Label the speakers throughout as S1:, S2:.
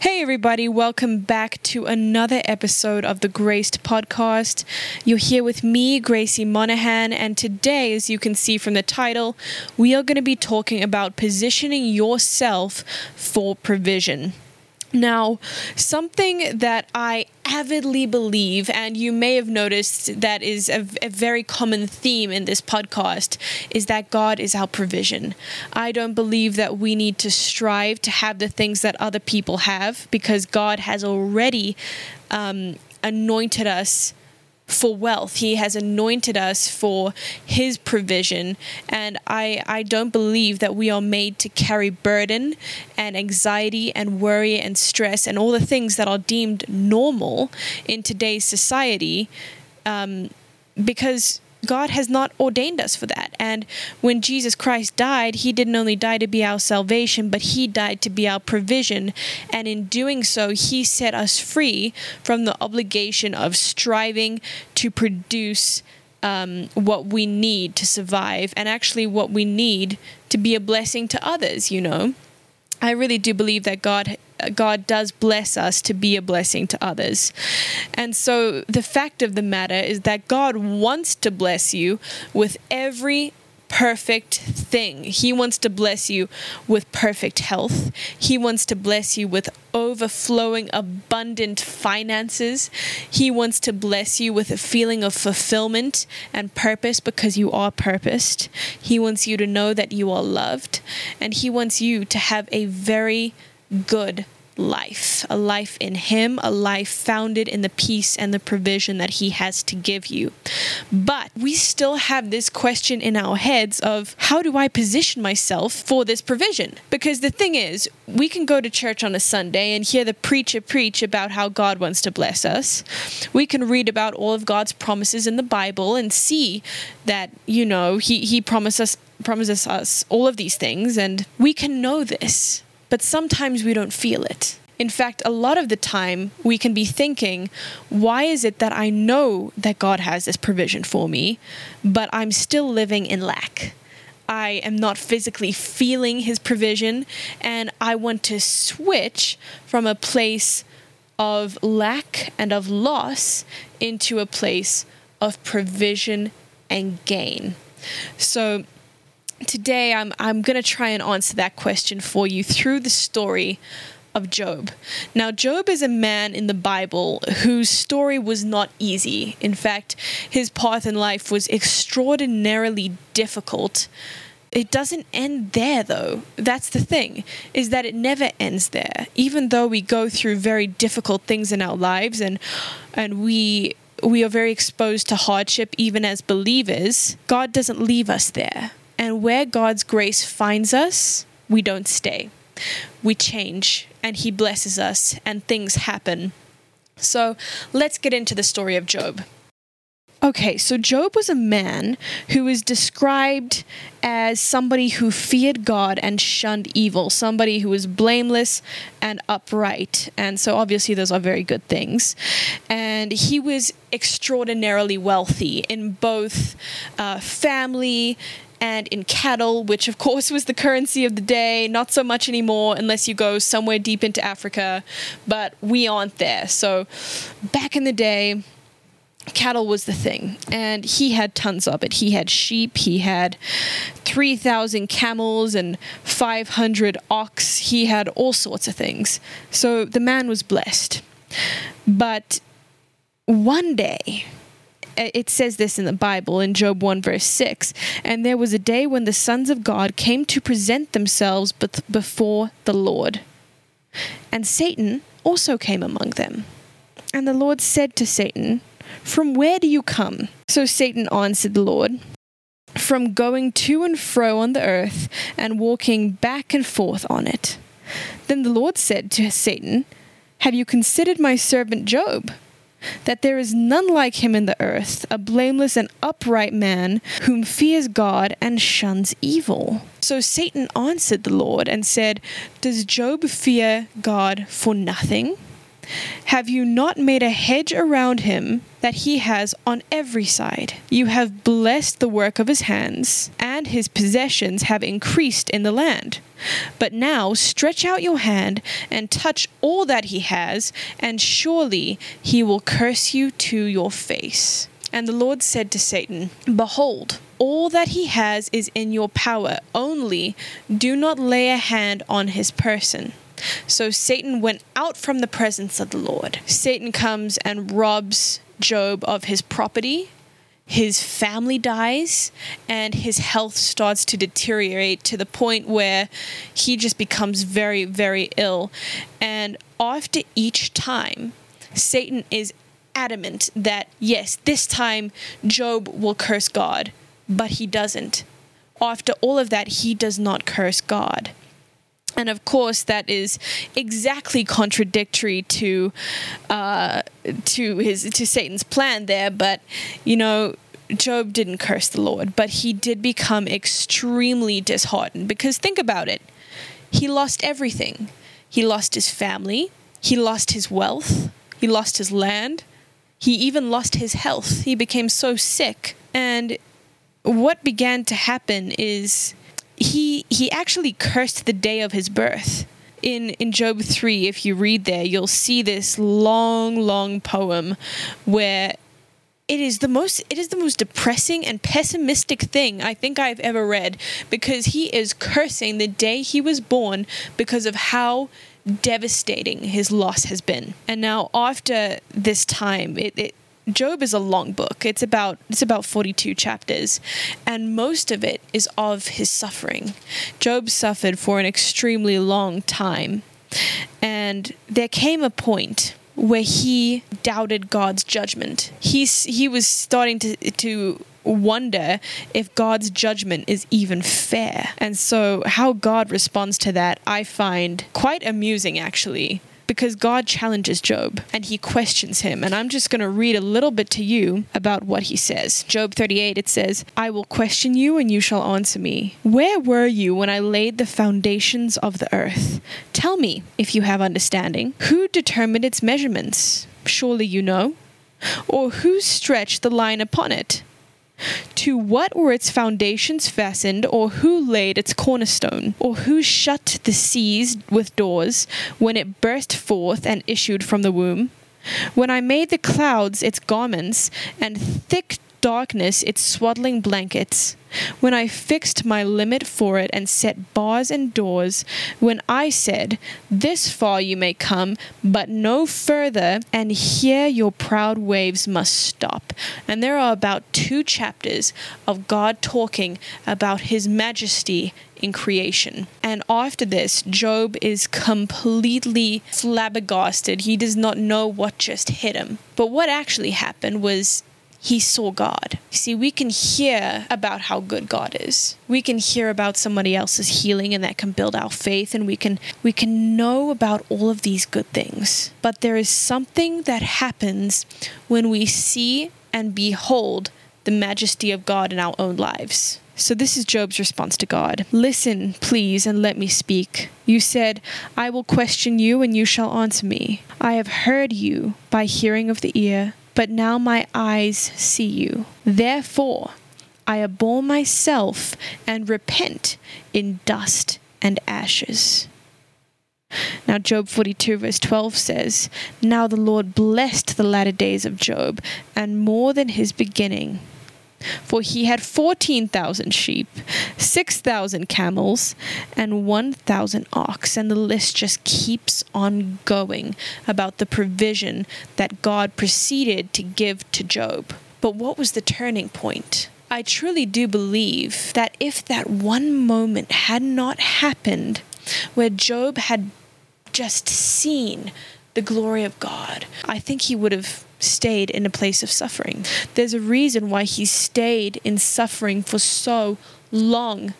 S1: Hey, everybody, welcome back to another episode of the Graced Podcast. You're here with me, Gracie Monahan, and today, as you can see from the title, we are going to be talking about positioning yourself for provision. Now, something that I avidly believe, and you may have noticed that is a, a, very common theme in this podcast, is that God is our provision. I don't believe that we need to strive to have the things that other people have because God has already um, anointed us for wealth. He has anointed us for his provision. And I, I don't believe that we are made to carry burden and anxiety and worry and stress and all the things that are deemed normal in today's society um, because God has not ordained us for that. And when Jesus Christ died, he didn't only die to be our salvation, but he died to be our provision. And in doing so, he set us free from the obligation of striving to produce um, what we need to survive and actually what we need to be a blessing to others, you know. I really do believe that God God does bless us to be a blessing to others. And so the fact of the matter is that God wants to bless you with every perfect thing. He wants to bless you with perfect health. He wants to bless you with overflowing, abundant finances. He wants to bless you with a feeling of fulfillment and purpose because you are purposed. He wants you to know that you are loved. And He wants you to have a very good life, a life in Him, a life founded in the peace and the provision that He has to give you. But we still have this question in our heads of how do I position myself for this provision? Because the thing is, we can go to church on a Sunday and hear the preacher preach about how God wants to bless us. We can read about all of God's promises in the Bible and see that, you know, He, he promises us promises us all of these things and we can know this but sometimes we don't feel it. In fact, a lot of the time we can be thinking, why is it that I know that God has this provision for me, but I'm still living in lack? I am not physically feeling his provision, and I want to switch from a place of lack and of loss into a place of provision and gain. So, today I'm, I'm going to try and answer that question for you through the story of Job. Now, Job is a man in the Bible whose story was not easy. In fact, his path in life was extraordinarily difficult. It doesn't end there though. That's the thing, is that it never ends there. Even though we go through very difficult things in our lives and and we we are very exposed to hardship even as believers, God doesn't leave us there. And where God's grace finds us, we don't stay. We change, and He blesses us, and things happen. So let's get into the story of Job. Okay, so Job was a man who is described as somebody who feared God and shunned evil, somebody who was blameless and upright. And so obviously, those are very good things. And he was extraordinarily wealthy in both uh, family and in cattle, which of course was the currency of the day. Not so much anymore unless you go somewhere deep into Africa, but we aren't there. So back in the day, cattle was the thing. And he had tons of it. He had sheep. He had 3000 camels and 500 ox. He had all sorts of things. So the man was blessed. But one day it says this in the Bible in Job 1, verse 6. And there was a day when the sons of God came to present themselves before the Lord. And Satan also came among them. And the Lord said to Satan, From where do you come? So Satan answered the Lord, From going to and fro on the earth and walking back and forth on it. Then the Lord said to Satan, Have you considered my servant Job? That there is none like him in the earth, a blameless and upright man, whom fears God and shuns evil. So Satan answered the Lord and said, Does Job fear God for nothing? Have you not made a hedge around him that he has on every side? You have blessed the work of his hands, and his possessions have increased in the land. But now stretch out your hand and touch all that he has, and surely he will curse you to your face. And the Lord said to Satan, Behold, all that he has is in your power, only do not lay a hand on his person. So Satan went out from the presence of the Lord. Satan comes and robs Job of his property. His family dies and his health starts to deteriorate to the point where he just becomes very, very ill. And after each time, Satan is adamant that yes, this time Job will curse God, but he doesn't. After all of that, he does not curse God. And of course, that is exactly contradictory to uh, to his to Satan's plan there. But you know, Job didn't curse the Lord, but he did become extremely disheartened because think about it. He lost everything. He lost his family, he lost his wealth, he lost his land, he even lost his health. He became so sick. And what began to happen is he he actually cursed the day of his birth. In in Job 3 if you read there you'll see this long long poem where it is the most it is the most depressing and pessimistic thing I think I've ever read because he is cursing the day he was born because of how devastating his loss has been. And now after this time, it, it Job is a long book. It's about it's about 42 chapters and most of it is of his suffering. Job suffered for an extremely long time. And there came a point where he doubted God's judgment. He's he was starting to to wonder if God's judgment is even fair. And so, how God responds to that, I find quite amusing actually. Because God challenges Job and he questions him. And I'm just going to read a little bit to you about what he says. Job 38, it says, I will question you and you shall answer me. Where were you when I laid the foundations of the earth? Tell me, if you have understanding, who determined its measurements? Surely you know. Or who stretched the line upon it? To what were its foundations fastened, or who laid its cornerstone? Or who shut the seas with doors when it burst forth and issued from the womb? When I made the clouds its garments, and thick darkness its swaddling blankets, when I fixed my limit for it and set bars and doors, when I said, This far you may come, but no further, and here your proud waves must stop. And there are about two chapters of God talking about his majesty in creation. And after this, Job is completely flabbergasted. He does not know what just hit him. But what actually happened was he saw God. See, we can hear about how good God is. We can hear about somebody else's healing and that can build our faith and we can we can know about all of these good things. But there is something that happens when we see and behold the majesty of God in our own lives. So, this is Job's response to God Listen, please, and let me speak. You said, I will question you, and you shall answer me. I have heard you by hearing of the ear but now my eyes see you. Therefore, I abhor myself and repent in dust and ashes. Now, Job 42, verse 12 says, Now the Lord blessed the latter days of Job, and more than his beginning. For he had 14,000 sheep, 6,000 camels, and 1,000 ox. And the list just keeps on going about the provision that God proceeded to give to Job. But what was the turning point? I truly do believe that if that one moment had not happened, where Job had just seen the glory of God, I think he would have stayed in a place of suffering. There's a reason why he stayed in suffering for so long.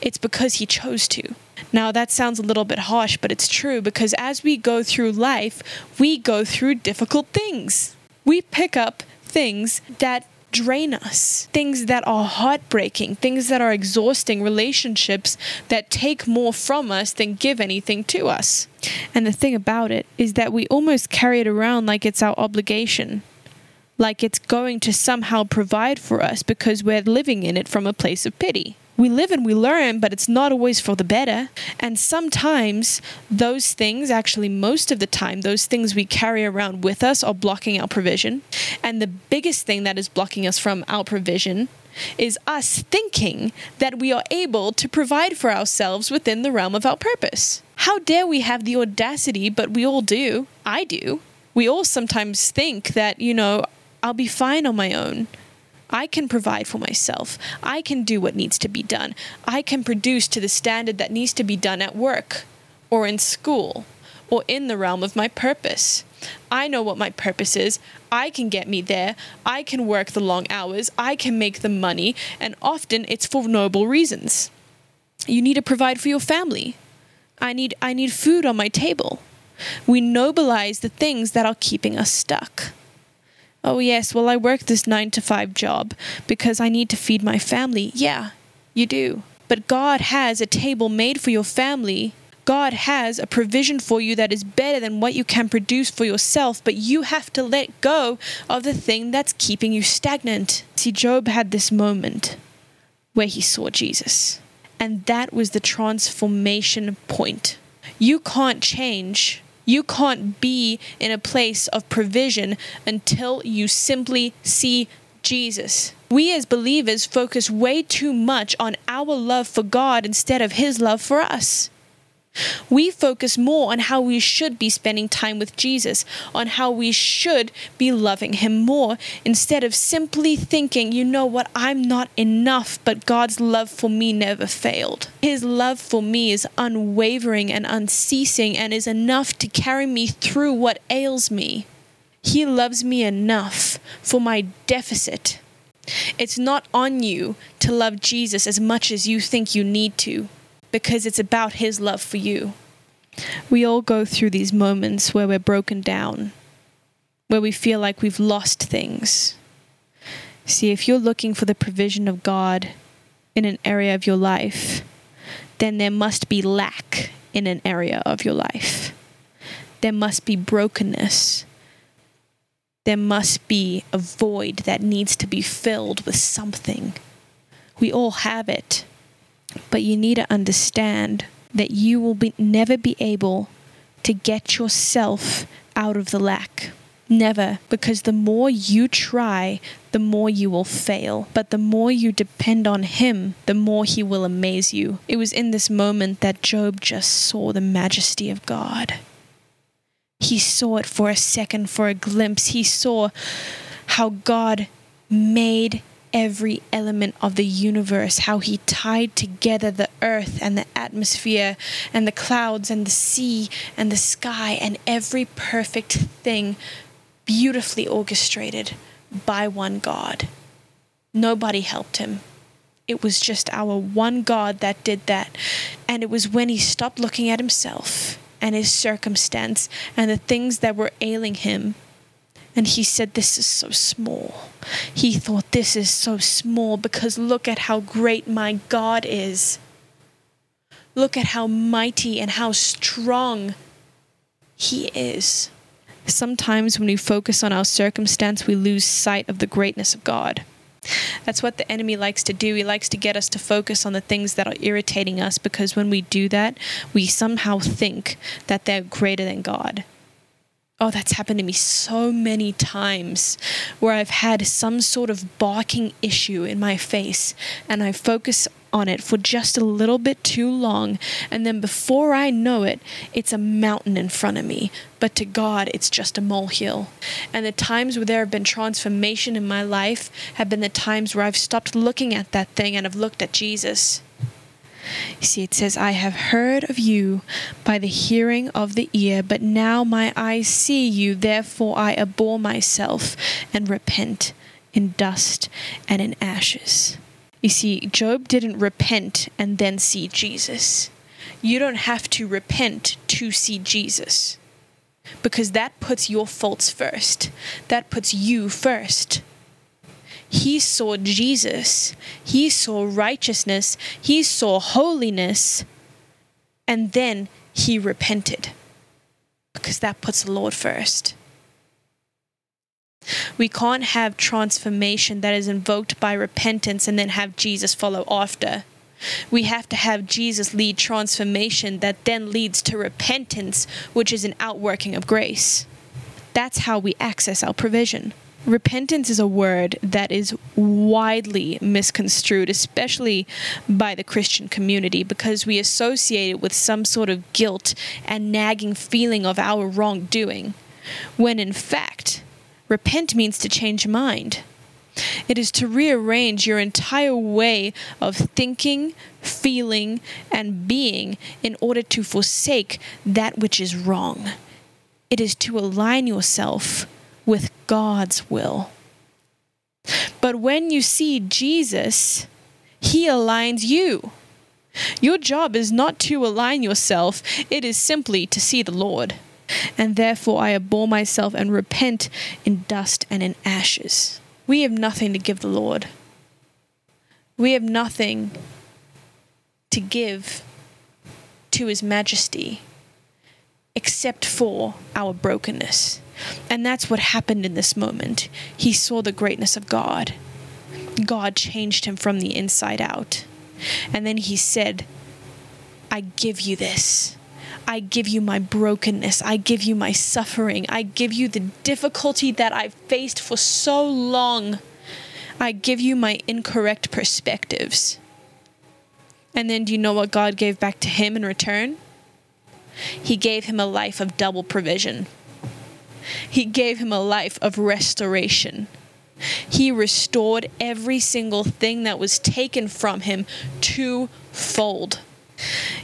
S1: It's because he chose to. Now, that sounds a little bit harsh, but it's true because as we go through life, we go through difficult things. We pick up things that drain us, things that are heartbreaking, things that are exhausting, relationships that take more from us than give anything to us. And the thing about it is that we almost carry it around like it's our obligation, like it's going to somehow provide for us because we're living in it from a place of pity. We live and we learn, but it's not always for the better. And sometimes those things, actually, most of the time, those things we carry around with us are blocking our provision. And the biggest thing that is blocking us from our provision is us thinking that we are able to provide for ourselves within the realm of our purpose. How dare we have the audacity, but we all do. I do. We all sometimes think that, you know, I'll be fine on my own. I can provide for myself. I can do what needs to be done. I can produce to the standard that needs to be done at work or in school or in the realm of my purpose. I know what my purpose is. I can get me there. I can work the long hours. I can make the money. And often it's for noble reasons. You need to provide for your family. I need, I need food on my table. We nobilize the things that are keeping us stuck. Oh, yes, well, I work this nine to five job because I need to feed my family. Yeah, you do. But God has a table made for your family. God has a provision for you that is better than what you can produce for yourself, but you have to let go of the thing that's keeping you stagnant. See, Job had this moment where he saw Jesus, and that was the transformation point. You can't change you can't be in a place of provision until you simply see Jesus. We as believers focus way too much on our love for God instead of His love for us. We focus more on how we should be spending time with Jesus, on how we should be loving Him more, instead of simply thinking, you know what, I'm not enough, but God's love for me never failed. His love for me is unwavering and unceasing and is enough to carry me through what ails me. He loves me enough for my deficit. It's not on you to love Jesus as much as you think you need to because it's about His love for you. We all go through these moments where we're broken down, where we feel like we've lost things. See, if you're looking for the provision of God in an area of your life, then there must be lack in an area of your life. There must be brokenness. There must be a void that needs to be filled with something. We all have it. But you need to understand that you will be, never be able to get yourself out of the lack. Never, because the more you try, the more you will fail. But the more you depend on Him, the more He will amaze you. It was in this moment that Job just saw the majesty of God. He saw it for a second, for a glimpse. He saw how God made every element of the universe, how he tied together the earth and the atmosphere and the clouds and the sea and the sky and every perfect thing beautifully orchestrated by one God. Nobody helped him. It was just our one God that did that. And it was when he stopped looking at himself and his circumstance and the things that were ailing him and he said, This is so small. He thought, This is so small because look at how great my God is. Look at how mighty and how strong He is. Sometimes when we focus on our circumstance, we lose sight of the greatness of God. That's what the enemy likes to do. He likes to get us to focus on the things that are irritating us because when we do that, we somehow think that they're greater than God. Oh, that's happened to me so many times where I've had some sort of barking issue in my face and I focus on it for just a little bit too long. And then before I know it, it's a mountain in front of me. But to God, it's just a molehill. And the times where there have been transformation in my life have been the times where I've stopped looking at that thing and have looked at Jesus. You see, it says, I have heard of you by the hearing of the ear, but now my eyes see you, therefore I abhor myself and repent in dust and in ashes. You see, Job didn't repent and then see Jesus. You don't have to repent to see Jesus because that puts your faults first, that puts you first. He saw Jesus, he saw righteousness, he saw holiness, and then he repented because that puts the Lord first. We can't have transformation that is invoked by repentance and then have Jesus follow after. We have to have Jesus lead transformation that then leads to repentance, which is an outworking of grace. That's how we access our provision. Repentance is a word that is widely misconstrued, especially by the Christian community, because we associate it with some sort of guilt and nagging feeling of our wrongdoing, when in fact, repent means to change mind. It is to rearrange your entire way of thinking, feeling, and being in order to forsake that which is wrong. It is to align yourself with God's will. But when you see Jesus, He aligns you. Your job is not to align yourself, it is simply to see the Lord. And therefore I abhor myself and repent in dust and in ashes. We have nothing to give the Lord. We have nothing to give to His Majesty except for our brokenness. And that's what happened in this moment. He saw the greatness of God. God changed him from the inside out. And then he said, I give you this. I give you my brokenness. I give you my suffering. I give you the difficulty that I've faced for so long. I give you my incorrect perspectives. And then do you know what God gave back to him in return? He gave him a life of double provision. He gave him a life of restoration. He restored every single thing that was taken from him twofold.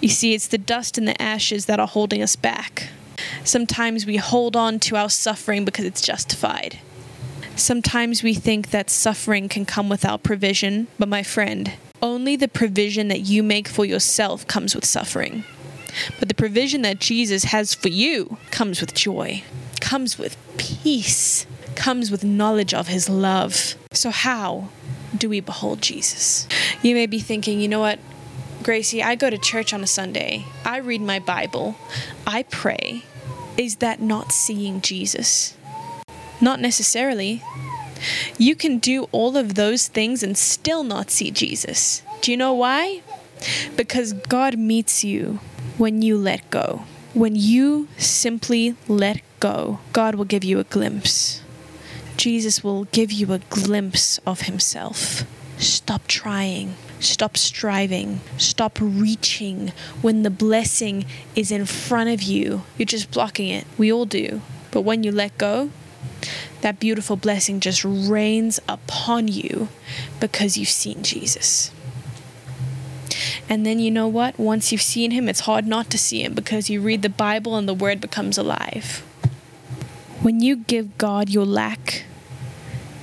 S1: You see, it's the dust and the ashes that are holding us back. Sometimes we hold on to our suffering because it's justified. Sometimes we think that suffering can come without provision, but my friend, only the provision that you make for yourself comes with suffering. But the provision that Jesus has for you comes with joy, comes with peace, comes with knowledge of his love. So, how do we behold Jesus? You may be thinking, you know what, Gracie, I go to church on a Sunday, I read my Bible, I pray. Is that not seeing Jesus? Not necessarily. You can do all of those things and still not see Jesus. Do you know why? Because God meets you when you let go. When you simply let go, God will give you a glimpse. Jesus will give you a glimpse of Himself. Stop trying. Stop striving. Stop reaching when the blessing is in front of you. You're just blocking it. We all do. But when you let go, that beautiful blessing just rains upon you because you've seen Jesus. And then you know what? Once you've seen him, it's hard not to see him because you read the Bible and the word becomes alive. When you give God your lack,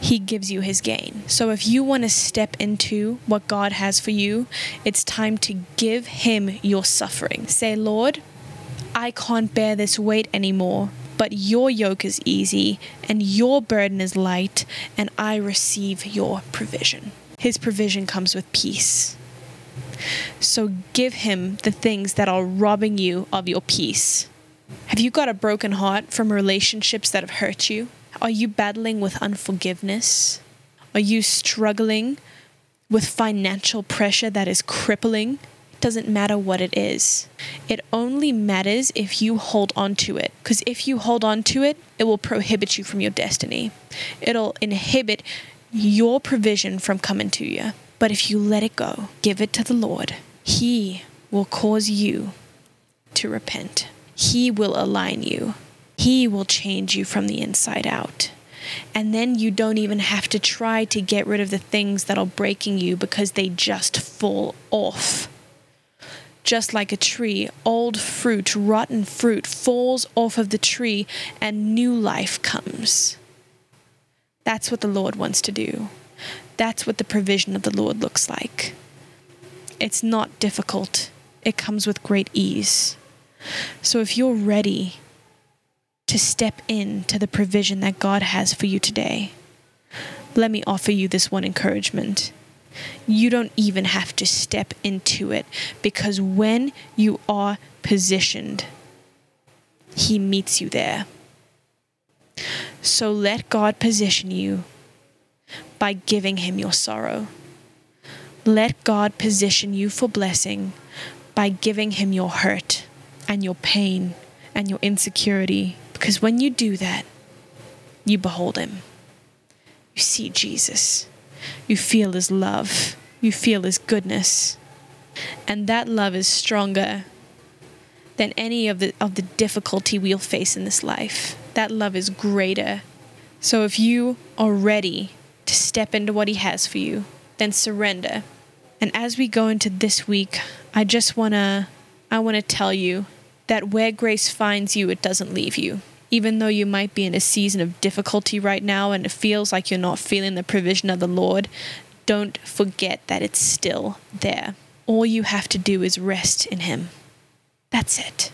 S1: he gives you his gain. So if you want to step into what God has for you, it's time to give him your suffering. Say, Lord, I can't bear this weight anymore, but your yoke is easy and your burden is light, and I receive your provision. His provision comes with peace. So give him the things that are robbing you of your peace. Have you got a broken heart from relationships that have hurt you? Are you battling with unforgiveness? Are you struggling with financial pressure that is crippling? It doesn't matter what it is. It only matters if you hold on to it. Because if you hold on to it, it will prohibit you from your destiny. It'll inhibit your provision from coming to you. But if you let it go, give it to the Lord, He will cause you to repent. He will align you. He will change you from the inside out. And then you don't even have to try to get rid of the things that are breaking you because they just fall off. Just like a tree, old fruit, rotten fruit falls off of the tree and new life comes. That's what the Lord wants to do. That's what the provision of the Lord looks like. It's not difficult, it comes with great ease. So if you're ready to step into the provision that God has for you today, let me offer you this one encouragement. You don't even have to step into it because when you are positioned, He meets you there. So let God position you by giving him your sorrow. Let God position you for blessing by giving Him your hurt and your pain and your insecurity. Because when you do that, you behold Him. You see Jesus. You feel His love. You feel His goodness. And that love is stronger than any of the, of the difficulty we'll face in this life. That love is greater. So if you are ready to step into what He has for you, then surrender. And as we go into this week, I just want to I want to tell you that where grace finds you, it doesn't leave you. Even though you might be in a season of difficulty right now and it feels like you're not feeling the provision of the Lord, don't forget that it's still there. All you have to do is rest in Him. That's it.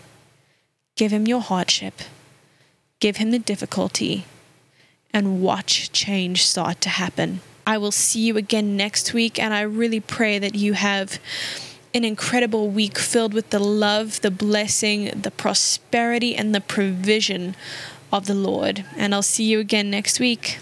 S1: Give Him your hardship, give Him the difficulty, and watch change start to happen. I will see you again next week, and I really pray that you have an incredible week filled with the love, the blessing, the prosperity, and the provision of the Lord. And I'll see you again next week.